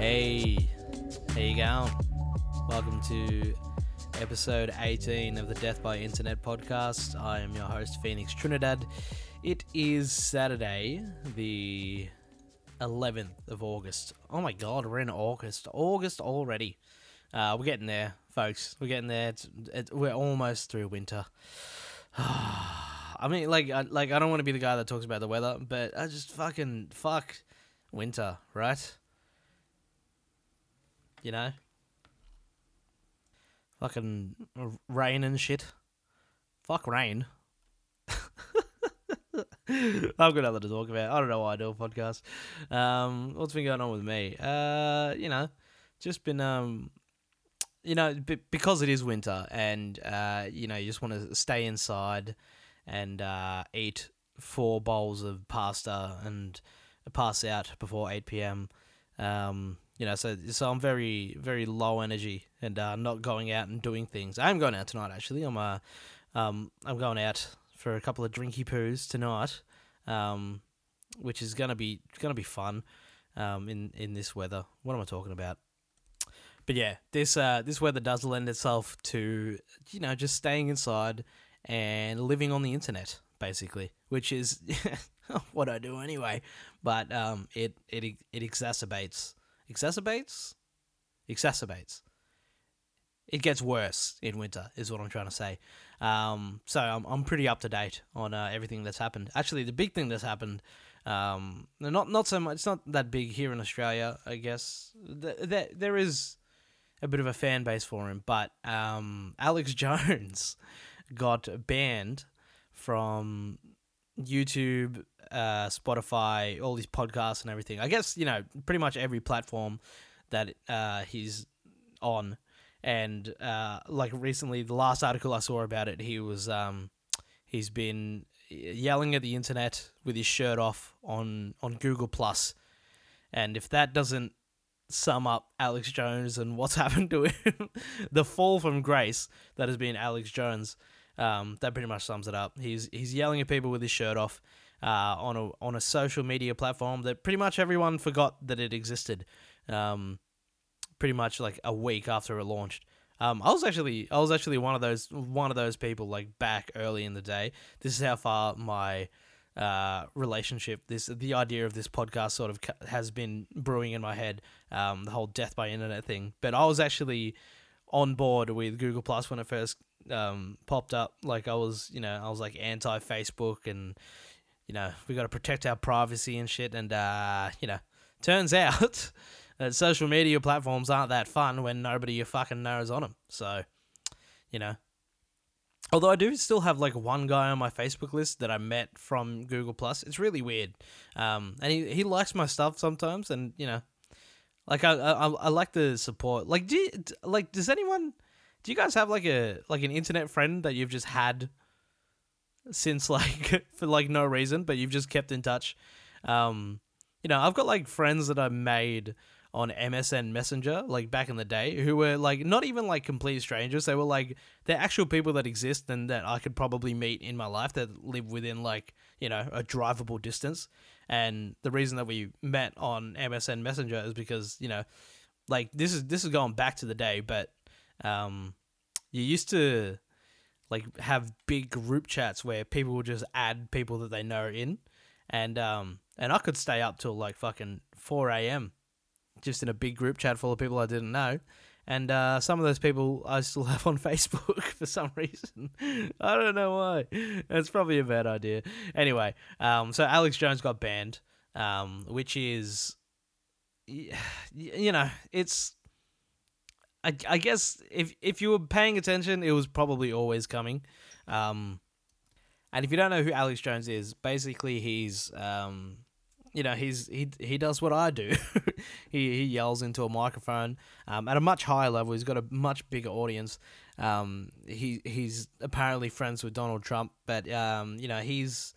Hey, how you going? Welcome to episode 18 of the Death by Internet podcast. I am your host, Phoenix Trinidad. It is Saturday, the 11th of August. Oh my god, we're in August. August already. Uh, we're getting there, folks. We're getting there. It's, we're almost through winter. I mean, like, I, like I don't want to be the guy that talks about the weather, but I just fucking fuck winter, right? You know, fucking rain and shit. Fuck rain. I've got nothing to talk about. I don't know why I do a podcast. Um, what's been going on with me? Uh, you know, just been um, you know, b- because it is winter and uh, you know, you just want to stay inside and uh, eat four bowls of pasta and pass out before eight p.m. Um, you know, so so I'm very very low energy and uh, not going out and doing things. I am going out tonight actually. I'm uh, um, I'm going out for a couple of drinky poos tonight, um, which is gonna be gonna be fun, um, in in this weather. What am I talking about? But yeah, this uh this weather does lend itself to you know just staying inside and living on the internet basically, which is what I do anyway. But um, it it it exacerbates exacerbates exacerbates. It gets worse in winter, is what I'm trying to say. Um, so I'm I'm pretty up to date on uh, everything that's happened. Actually, the big thing that's happened, um, not not so much. It's not that big here in Australia, I guess. There there is a bit of a fan base for him, but um, Alex Jones got banned from YouTube, uh, Spotify, all these podcasts and everything. I guess you know pretty much every platform that uh, he's on. And uh, like recently, the last article I saw about it, he was um, he's been yelling at the internet with his shirt off on on Google Plus, and if that doesn't sum up Alex Jones and what's happened to him, the fall from grace that has been Alex Jones. Um, that pretty much sums it up. He's he's yelling at people with his shirt off uh, on a on a social media platform that pretty much everyone forgot that it existed. Um, pretty much like a week after it launched. Um, I was actually I was actually one of those one of those people like back early in the day. This is how far my uh, relationship this the idea of this podcast sort of has been brewing in my head. Um, the whole death by internet thing. But I was actually on board with Google Plus when it first um, popped up. Like I was, you know, I was like anti Facebook and you know we got to protect our privacy and shit. And uh, you know, turns out that social media platforms aren't that fun when nobody you fucking knows on them. So, you know. Although I do still have like one guy on my Facebook list that I met from Google Plus. It's really weird. Um, and he, he likes my stuff sometimes, and you know, like I, I I like the support. Like do you, like does anyone do you guys have like a like an internet friend that you've just had since like for like no reason, but you've just kept in touch? Um, you know, I've got like friends that I made on MSN Messenger, like back in the day, who were like not even like complete strangers. They were like they're actual people that exist and that I could probably meet in my life that live within like you know a drivable distance. And the reason that we met on MSN Messenger is because you know, like this is this is going back to the day, but um, you used to like have big group chats where people would just add people that they know in, and um, and I could stay up till like fucking four a.m just in a big group chat full of people I didn't know. And uh, some of those people I still have on Facebook for some reason. I don't know why. It's probably a bad idea. Anyway, um, so Alex Jones got banned, um, which is, you know, it's. I, I guess if if you were paying attention, it was probably always coming. Um, and if you don't know who Alex Jones is, basically he's um, you know he's he he does what I do. he he yells into a microphone um, at a much higher level. He's got a much bigger audience. Um, he he's apparently friends with Donald Trump, but um, you know he's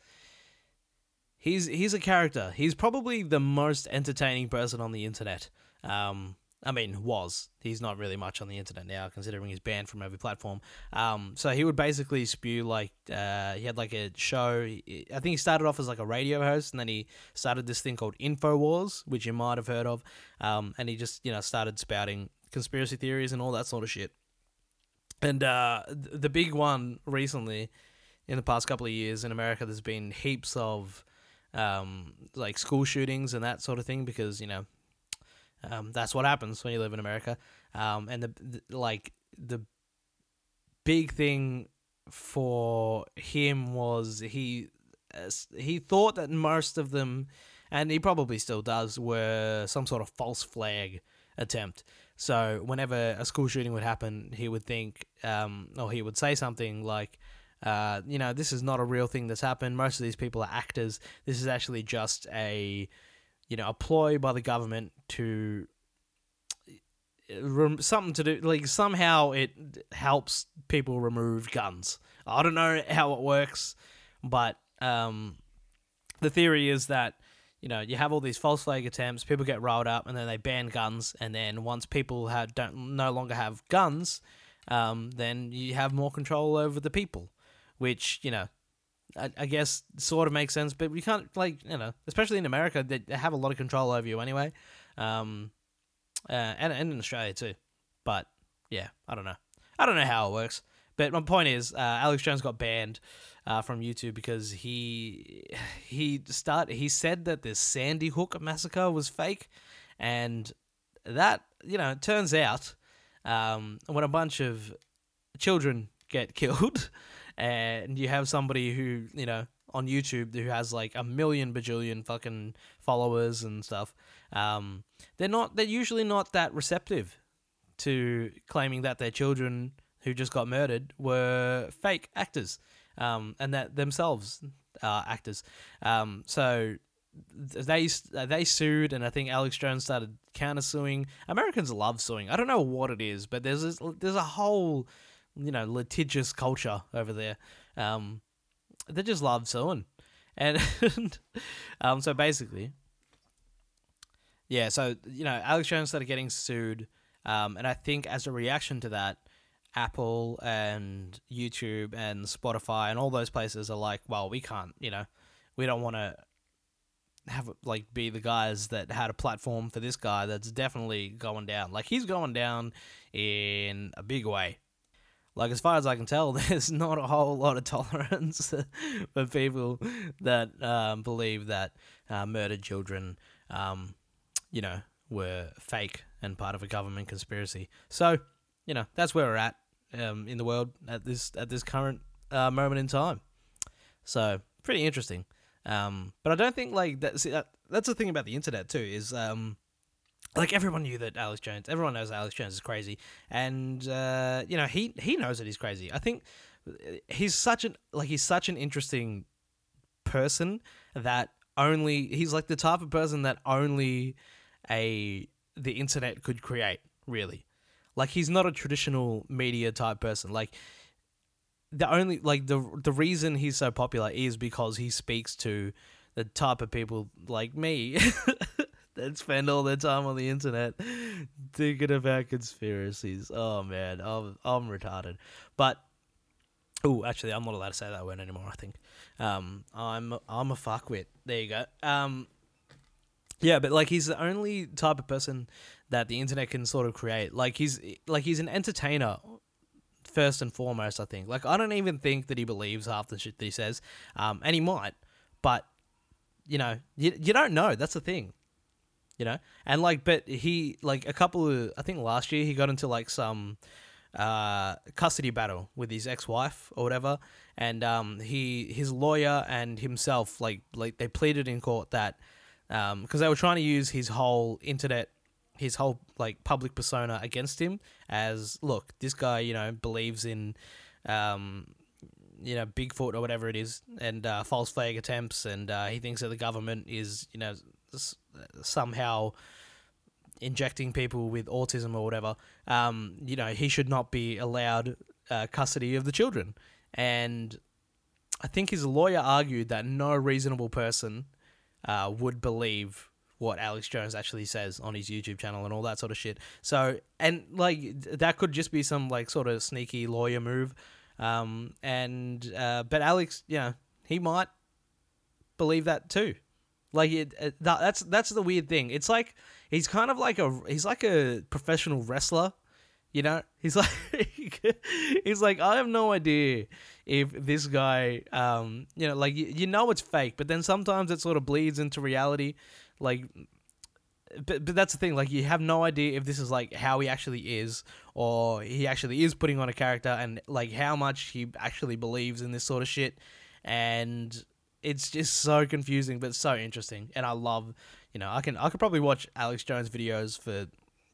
he's he's a character. He's probably the most entertaining person on the internet. Um, I mean, was. He's not really much on the internet now, considering he's banned from every platform. Um, so he would basically spew like uh, he had like a show. I think he started off as like a radio host, and then he started this thing called Infowars, which you might have heard of. Um, and he just you know started spouting conspiracy theories and all that sort of shit. And uh, the big one recently, in the past couple of years in America, there's been heaps of um, like school shootings and that sort of thing because you know um, that's what happens when you live in America. Um, and the, the like the big thing for him was he uh, he thought that most of them, and he probably still does, were some sort of false flag attempt. So whenever a school shooting would happen, he would think, um, or he would say something like, uh, you know, this is not a real thing that's happened. Most of these people are actors. This is actually just a you know, a ploy by the government to something to do like somehow it helps people remove guns. I don't know how it works, but um, the theory is that you know you have all these false flag attempts, people get riled up, and then they ban guns, and then once people have don't no longer have guns, um, then you have more control over the people, which you know I, I guess sort of makes sense, but we can't like you know, especially in America, they have a lot of control over you anyway, um, uh, and and in Australia too. But yeah, I don't know. I don't know how it works. But my point is, uh, Alex Jones got banned uh, from YouTube because he he start he said that the Sandy Hook massacre was fake, and that you know it turns out um, when a bunch of children get killed and you have somebody who you know on YouTube who has like a million bajillion fucking followers and stuff, um, they're not they're usually not that receptive to claiming that their children who just got murdered were fake actors, um, and that themselves are actors. Um, so they they sued, and I think Alex Jones started countersuing. Americans love suing. I don't know what it is, but there's this, there's a whole you know litigious culture over there. Um, they just love suing, and um, so basically, yeah. So you know, Alex Jones started getting sued, um, and I think as a reaction to that, Apple and YouTube and Spotify and all those places are like, well, we can't, you know, we don't want to have like be the guys that had a platform for this guy that's definitely going down. Like he's going down in a big way. Like as far as I can tell, there's not a whole lot of tolerance for people that um, believe that uh, murdered children, um, you know, were fake and part of a government conspiracy. So, you know, that's where we're at um, in the world at this at this current uh, moment in time. So, pretty interesting. Um, but I don't think like that. See, that, that's the thing about the internet too. Is um, like everyone knew that Alex Jones, everyone knows Alex Jones is crazy, and uh, you know he he knows that he's crazy. I think he's such an like he's such an interesting person that only he's like the type of person that only a the internet could create. Really, like he's not a traditional media type person. Like the only like the the reason he's so popular is because he speaks to the type of people like me that spend all their time on the internet thinking about conspiracies. Oh man, I'm I'm retarded. But oh, actually, I'm not allowed to say that word anymore. I think um, I'm I'm a fuckwit. There you go. Um, yeah, but like he's the only type of person that the internet can sort of create. Like he's like he's an entertainer first and foremost. I think. Like I don't even think that he believes half the shit that he says. Um, and he might, but you know, you you don't know. That's the thing you know? And like but he like a couple of i think last year he got into like some uh custody battle with his ex-wife or whatever. And um he his lawyer and himself like like they pleaded in court that um because they were trying to use his whole internet his whole like public persona against him as look this guy you know believes in um you know Bigfoot or whatever it is, and uh, false flag attempts, and uh, he thinks that the government is you know somehow injecting people with autism or whatever, um, you know, he should not be allowed uh, custody of the children. And I think his lawyer argued that no reasonable person uh, would believe what Alex Jones actually says on his YouTube channel and all that sort of shit. So and like that could just be some like sort of sneaky lawyer move. Um, and uh, but Alex, you know, he might believe that too. Like it, it that's that's the weird thing. It's like he's kind of like a he's like a professional wrestler. You know, he's like he's like I have no idea if this guy, um, you know, like you, you know it's fake, but then sometimes it sort of bleeds into reality. Like, but but that's the thing. Like you have no idea if this is like how he actually is, or he actually is putting on a character, and like how much he actually believes in this sort of shit. And it's just so confusing, but so interesting. And I love, you know, I can I could probably watch Alex Jones videos for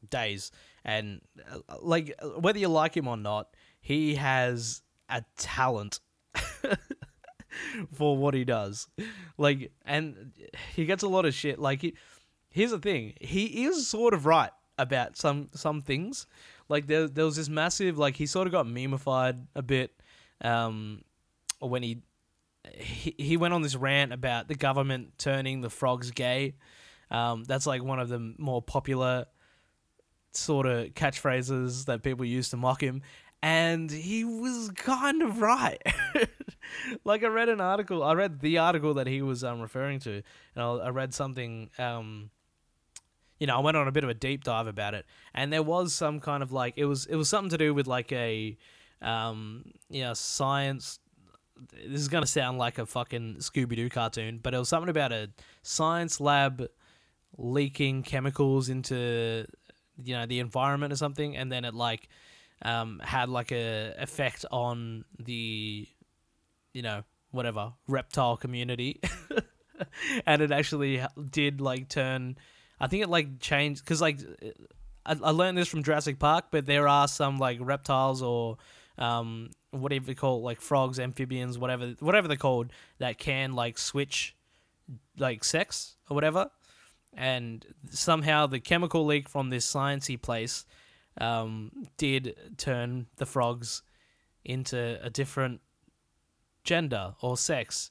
days, and uh, like whether you like him or not, he has a talent for what he does. Like, and he gets a lot of shit. Like, he, here's the thing: he is sort of right about some some things. Like, there there was this massive like he sort of got memeified a bit, um, when he he, he went on this rant about the government turning the frogs gay. Um, that's like one of the more popular sort of catchphrases that people use to mock him. And he was kind of right. like I read an article, I read the article that he was um, referring to, and I, I read something. Um, you know, I went on a bit of a deep dive about it, and there was some kind of like it was it was something to do with like a, um, you know, science this is gonna sound like a fucking Scooby Doo cartoon, but it was something about a science lab leaking chemicals into you know the environment or something, and then it like um, had like a effect on the you know whatever reptile community, and it actually did like turn. I think it like changed because like I, I learned this from Jurassic Park, but there are some like reptiles or um, whatever they call it, like frogs, amphibians, whatever whatever they're called, that can like switch like sex or whatever. And somehow the chemical leak from this sciencey place um, did turn the frogs into a different gender or sex.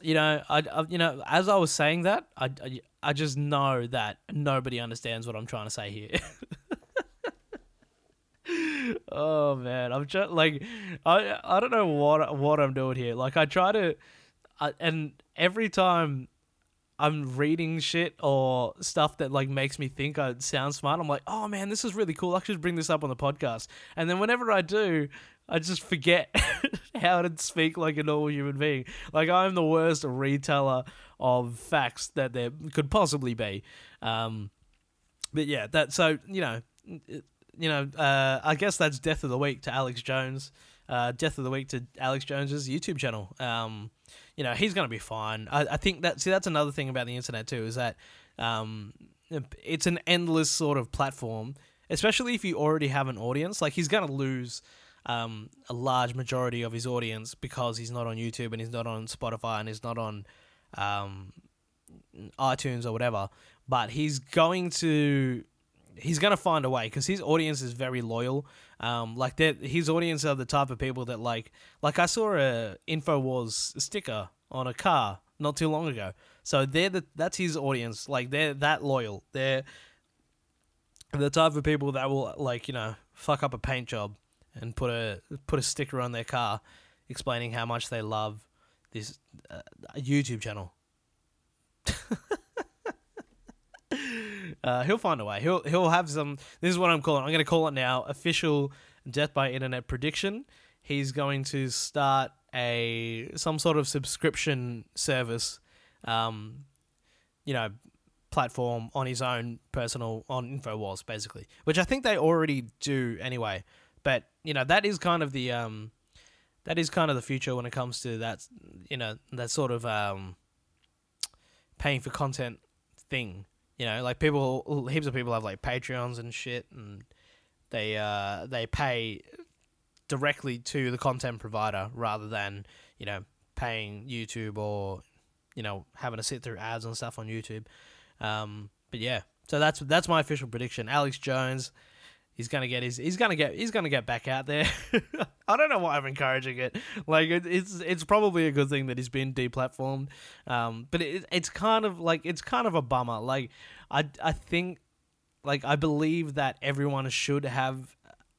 You know, I, I you know, as I was saying that, I, I, I just know that nobody understands what I'm trying to say here. oh man, I'm just like, I I don't know what what I'm doing here. Like I try to, I, and every time I'm reading shit or stuff that like makes me think I sound smart, I'm like, oh man, this is really cool. I should bring this up on the podcast. And then whenever I do, I just forget how to speak like a normal human being. Like I'm the worst reteller of facts that there could possibly be. Um, but yeah, that so you know you know, uh, I guess that's death of the week to Alex Jones. Uh, death of the week to Alex Jones's YouTube channel. Um, you know, he's gonna be fine. I, I think that see that's another thing about the internet too is that um, it's an endless sort of platform, especially if you already have an audience. Like he's gonna lose um, a large majority of his audience because he's not on YouTube and he's not on Spotify and he's not on um, iTunes or whatever. But he's going to he's gonna find a way because his audience is very loyal. Um, like that, his audience are the type of people that like, like I saw a Infowars sticker on a car not too long ago. So they're the that's his audience. Like they're that loyal. They're the type of people that will like you know fuck up a paint job and put a put a sticker on their car explaining how much they love this uh, YouTube channel. Uh, he'll find a way. He'll he'll have some. This is what I'm calling. I'm going to call it now. Official death by internet prediction. He's going to start a some sort of subscription service, um, you know, platform on his own personal on Infowars basically, which I think they already do anyway. But you know that is kind of the um, that is kind of the future when it comes to that you know that sort of um, paying for content thing. You know, like people, heaps of people have like Patreons and shit, and they uh they pay directly to the content provider rather than you know paying YouTube or you know having to sit through ads and stuff on YouTube. Um, but yeah, so that's that's my official prediction. Alex Jones, He's gonna get his. He's gonna get. He's gonna get back out there. I don't know why I'm encouraging it. Like it, it's. It's probably a good thing that he's been deplatformed. Um, but it, it's kind of like it's kind of a bummer. Like I. I think. Like I believe that everyone should have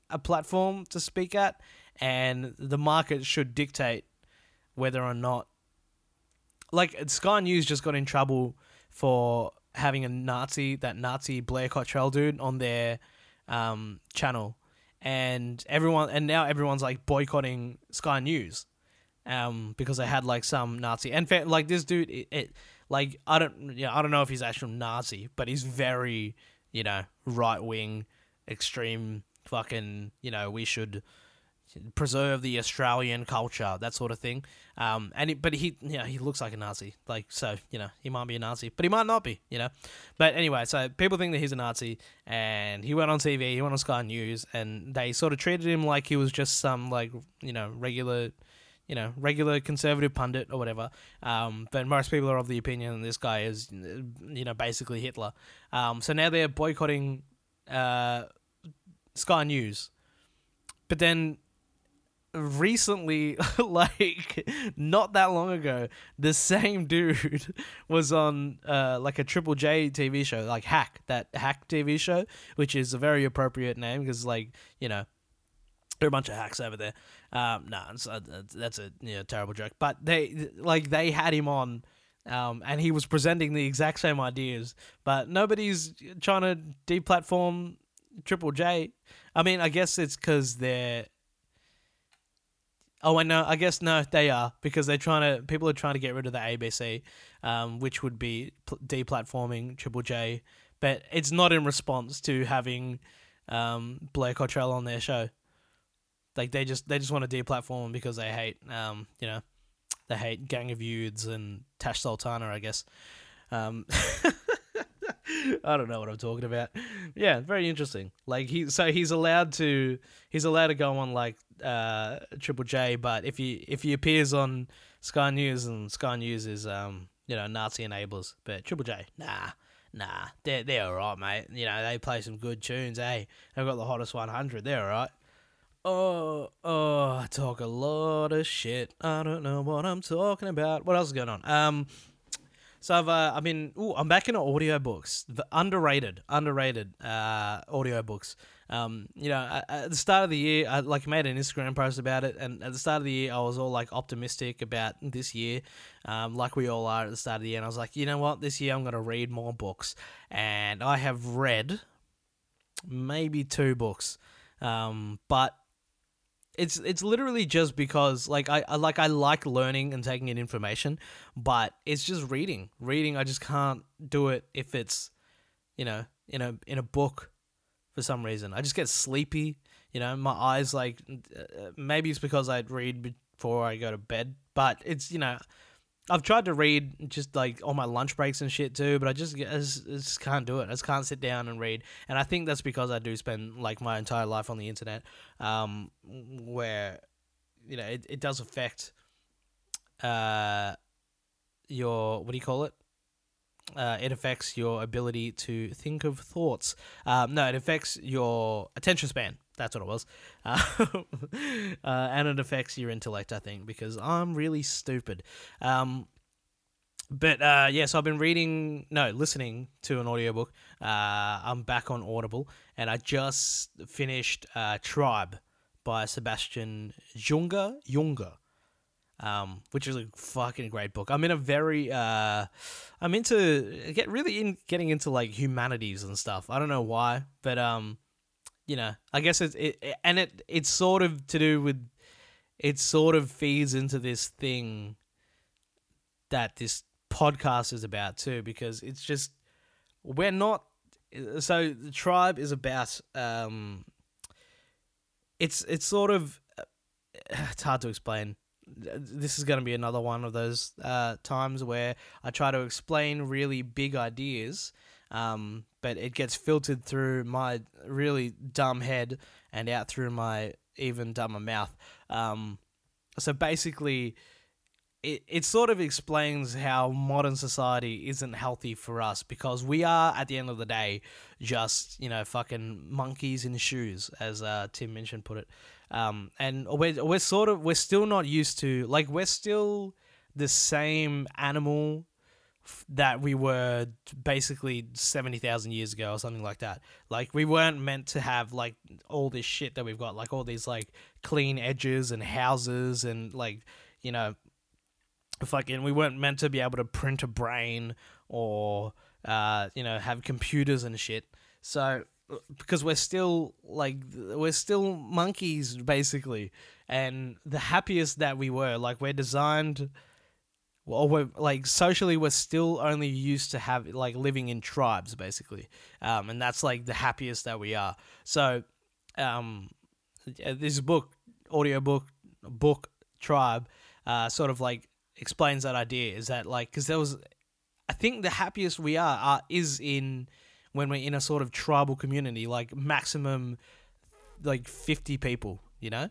a platform to speak at, and the market should dictate whether or not. Like Sky News just got in trouble for having a Nazi, that Nazi Blair Cottrell dude, on their um, channel, and everyone and now everyone's like boycotting Sky News, um, because they had like some Nazi and fa- like this dude, it, it like I don't yeah I don't know if he's actual Nazi, but he's very you know right wing, extreme fucking you know we should preserve the Australian culture, that sort of thing. Um, and it, but he, yeah, he looks like a Nazi, like so, you know, he might be a Nazi, but he might not be, you know. But anyway, so people think that he's a Nazi, and he went on TV, he went on Sky News, and they sort of treated him like he was just some like you know regular. You know, regular conservative pundit or whatever. Um, but most people are of the opinion this guy is, you know, basically Hitler. Um, so now they're boycotting uh, Sky News. But then recently, like not that long ago, the same dude was on uh, like a Triple J TV show, like Hack, that Hack TV show, which is a very appropriate name because, like, you know, there are a bunch of hacks over there. Um, nah, uh, that's a you know, terrible joke. But they like they had him on. Um, and he was presenting the exact same ideas, but nobody's trying to deplatform Triple J. I mean, I guess it's because they're Oh, I know. I guess no, they are because they're trying to. People are trying to get rid of the ABC, um, which would be deplatforming Triple J, but it's not in response to having um, Blair Cottrell on their show. Like they just they just want to deplatform because they hate um, you know they hate Gang of Youths and Tash Sultana, I guess. Um, I don't know what I'm talking about. Yeah, very interesting. Like he, so he's allowed to, he's allowed to go on like uh, Triple J, but if he if he appears on Sky News and Sky News is um you know Nazi enablers, but Triple J, nah, nah, they're they're alright, mate. You know they play some good tunes. Hey, they've got the hottest 100. They're alright. Oh, oh, I talk a lot of shit. I don't know what I'm talking about. What else is going on? Um, so I've uh, I've been ooh, I'm back into audiobooks. The underrated, underrated uh audiobooks. Um, you know, at the start of the year, I like made an Instagram post about it, and at the start of the year, I was all like optimistic about this year, um, like we all are at the start of the year. And I was like, you know what, this year I'm gonna read more books, and I have read maybe two books, um, but it's it's literally just because like I, I like I like learning and taking in information, but it's just reading. Reading I just can't do it if it's you know in a in a book for some reason. I just get sleepy. You know, my eyes like uh, maybe it's because I read before I go to bed, but it's you know I've tried to read just like on my lunch breaks and shit too, but I just, I just, I just can't do it. I just can't sit down and read, and I think that's because I do spend like my entire life on the internet, um, where you know it, it does affect uh your what do you call it? Uh, it affects your ability to think of thoughts. Um, no, it affects your attention span. That's what it was. Uh, uh, and it affects your intellect, I think, because I'm really stupid. Um, but uh, yeah, so I've been reading, no, listening to an audiobook. Uh, I'm back on Audible, and I just finished uh, Tribe by Sebastian Junger. Junger. Um, which is a fucking great book. I'm in a very, uh, I'm into get really in getting into like humanities and stuff. I don't know why, but um, you know, I guess it's it, and it it's sort of to do with it sort of feeds into this thing that this podcast is about too because it's just we're not so the tribe is about um it's it's sort of it's hard to explain. This is going to be another one of those uh, times where I try to explain really big ideas um, but it gets filtered through my really dumb head and out through my even dumber mouth. Um, so basically, it, it sort of explains how modern society isn't healthy for us because we are at the end of the day just you know fucking monkeys in shoes as uh, Tim Minchin put it um, and we're, we're sort of we're still not used to like we're still the same animal that we were basically 70,000 years ago or something like that. Like we weren't meant to have like all this shit that we've got like all these like clean edges and houses and like you know fucking we weren't meant to be able to print a brain or uh you know have computers and shit. So because we're still like we're still monkeys basically and the happiest that we were like we're designed well, we're like socially, we're still only used to have like living in tribes, basically, um, and that's like the happiest that we are. So, um, this book, audio book, book tribe, uh, sort of like explains that idea. Is that like because there was, I think the happiest we are, are is in when we're in a sort of tribal community, like maximum, like fifty people, you know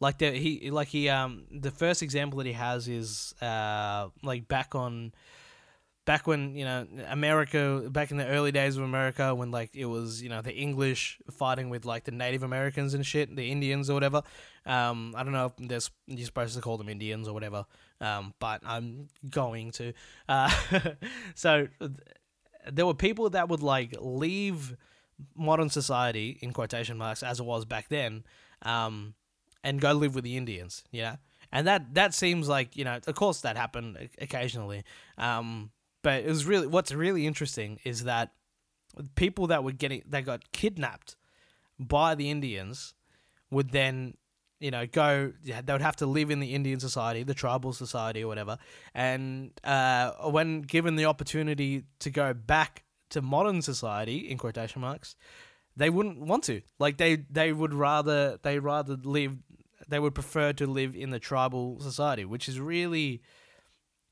like the he like he um the first example that he has is uh like back on back when you know America back in the early days of America when like it was you know the English fighting with like the Native Americans and shit the Indians or whatever. Um I don't know if there's you're supposed to call them Indians or whatever um but I'm going to. Uh so there were people that would like leave modern society in quotation marks as it was back then um and go live with the Indians, you know? And that that seems like, you know, of course that happened occasionally. Um, but it was really what's really interesting is that people that were getting that got kidnapped by the Indians would then you know go they would have to live in the Indian society, the tribal society or whatever. And uh, when given the opportunity to go back to modern society in quotation marks, they wouldn't want to. Like they they would rather they rather live they would prefer to live in the tribal society, which is really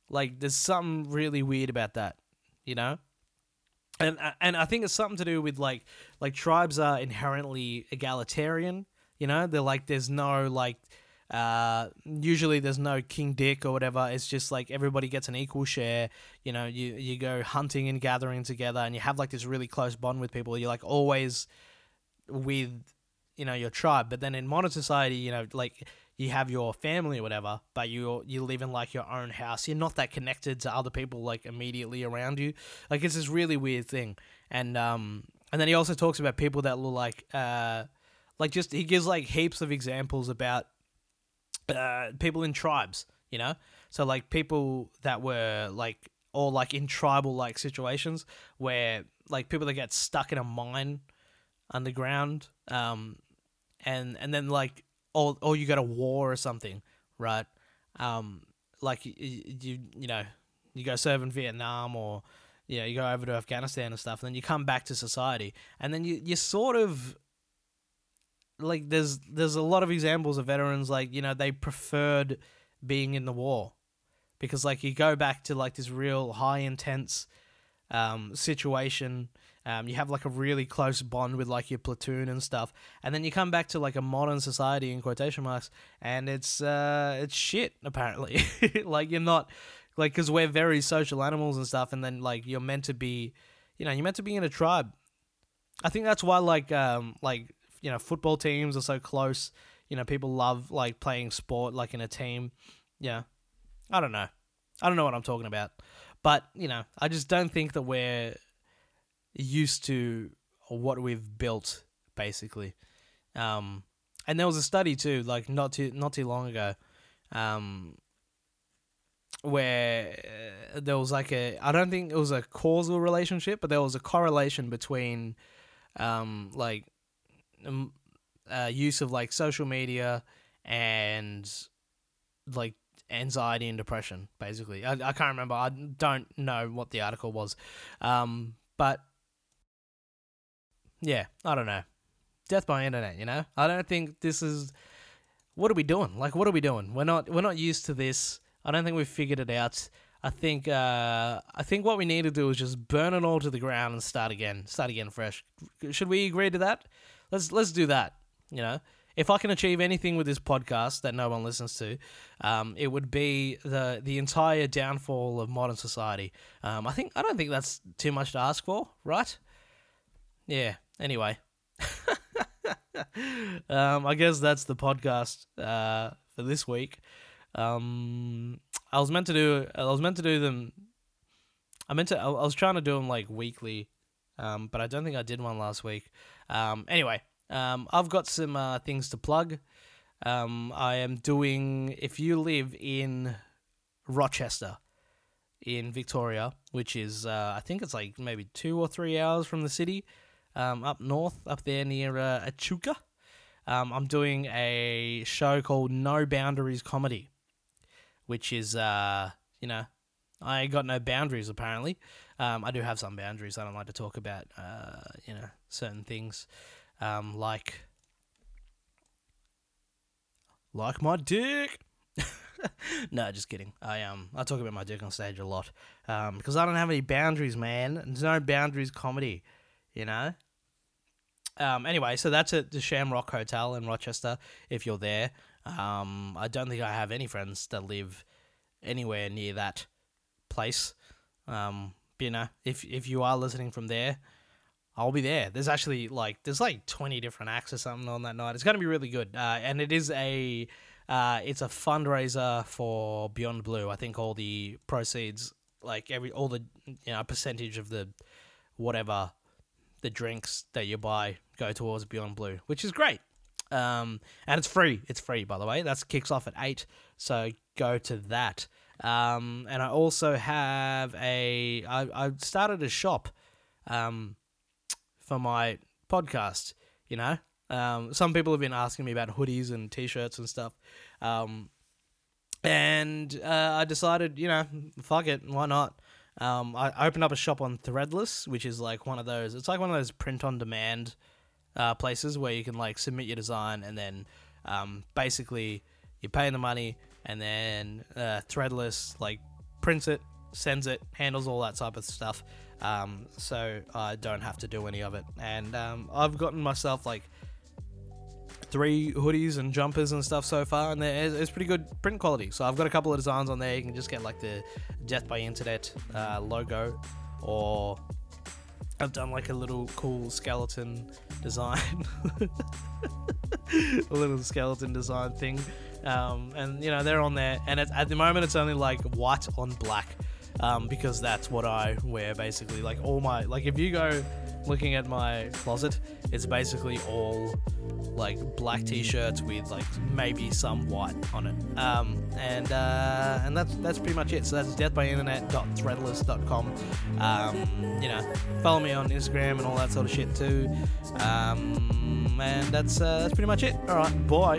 like there's something really weird about that, you know? And and I think it's something to do with like like tribes are inherently egalitarian, you know? They're like there's no like uh, usually there's no king dick or whatever. It's just like everybody gets an equal share. You know, you you go hunting and gathering together, and you have like this really close bond with people. You're like always with you know your tribe but then in modern society you know like you have your family or whatever but you you live in like your own house. You're not that connected to other people like immediately around you. Like it's this really weird thing. And um and then he also talks about people that look like uh like just he gives like heaps of examples about uh people in tribes you know? So like people that were like or like in tribal like situations where like people that get stuck in a mine underground um and and then like or or you go to war or something right? Um like you you, you know you go serve in Vietnam or you know, you go over to Afghanistan and stuff and then you come back to society. And then you you sort of like there's there's a lot of examples of veterans like you know they preferred being in the war because like you go back to like this real high intense um, situation um, you have like a really close bond with like your platoon and stuff, and then you come back to like a modern society in quotation marks, and it's uh, it's shit apparently. like you're not like because we're very social animals and stuff, and then like you're meant to be, you know, you're meant to be in a tribe. I think that's why like um like you know football teams are so close. You know, people love like playing sport like in a team. Yeah, I don't know. I don't know what I'm talking about. But, you know, I just don't think that we're used to what we've built basically. Um, and there was a study too, like not too not too long ago, um, where uh, there was like a I don't think it was a causal relationship, but there was a correlation between, um, like, um, uh, use of like social media and like anxiety and depression. Basically, I I can't remember. I don't know what the article was, um, but yeah, I don't know. Death by internet, you know? I don't think this is what are we doing? Like what are we doing? We're not we're not used to this. I don't think we've figured it out. I think uh, I think what we need to do is just burn it all to the ground and start again. Start again fresh. Should we agree to that? Let's let's do that. You know, if I can achieve anything with this podcast that no one listens to, um, it would be the the entire downfall of modern society. Um, I think I don't think that's too much to ask for, right? Yeah. Anyway, um, I guess that's the podcast uh, for this week. Um, I was meant to do I was meant to do them. I meant to I was trying to do them like weekly, um, but I don't think I did one last week. Um, anyway, um, I've got some uh, things to plug. Um, I am doing, if you live in Rochester, in Victoria, which is, uh, I think it's like maybe two or three hours from the city, um, up north, up there near uh. Um, I'm doing a show called No Boundaries Comedy, which is, uh, you know, I got no boundaries apparently. Um, I do have some boundaries. I don't like to talk about, uh, you know, certain things um, like like my dick. no, just kidding. I um I talk about my dick on stage a lot um because I don't have any boundaries, man. There's no boundaries comedy, you know. Um. Anyway, so that's at the Shamrock Hotel in Rochester. If you're there, um, I don't think I have any friends that live anywhere near that place. Um, you know, if if you are listening from there, I'll be there. There's actually like there's like 20 different acts or something on that night. It's gonna be really good, uh, and it is a uh, it's a fundraiser for Beyond Blue. I think all the proceeds, like every all the you know percentage of the whatever the drinks that you buy go towards Beyond Blue, which is great. Um, and it's free. It's free, by the way. That kicks off at eight, so go to that. Um, and I also have a I I started a shop. Um, for my podcast. You know, um, some people have been asking me about hoodies and t-shirts and stuff. Um, and uh, I decided, you know, fuck it, why not? Um, I opened up a shop on Threadless, which is like one of those. It's like one of those print-on-demand uh, places where you can like submit your design and then um, basically you pay the money and then uh, Threadless like prints it, sends it, handles all that type of stuff. Um, so I don't have to do any of it. And um, I've gotten myself like three hoodies and jumpers and stuff so far, and it's pretty good print quality. So I've got a couple of designs on there. You can just get like the Death by Internet uh, logo, or I've done like a little cool skeleton design, a little skeleton design thing. Um, and you know they're on there, and at the moment it's only like white on black um, because that's what I wear basically. Like all my like if you go looking at my closet, it's basically all like black t-shirts with like maybe some white on it. Um, and uh, and that's that's pretty much it. So that's deathbyinternet.threadless.com. Um, you know, follow me on Instagram and all that sort of shit too. Um, and that's uh, that's pretty much it. All right, bye.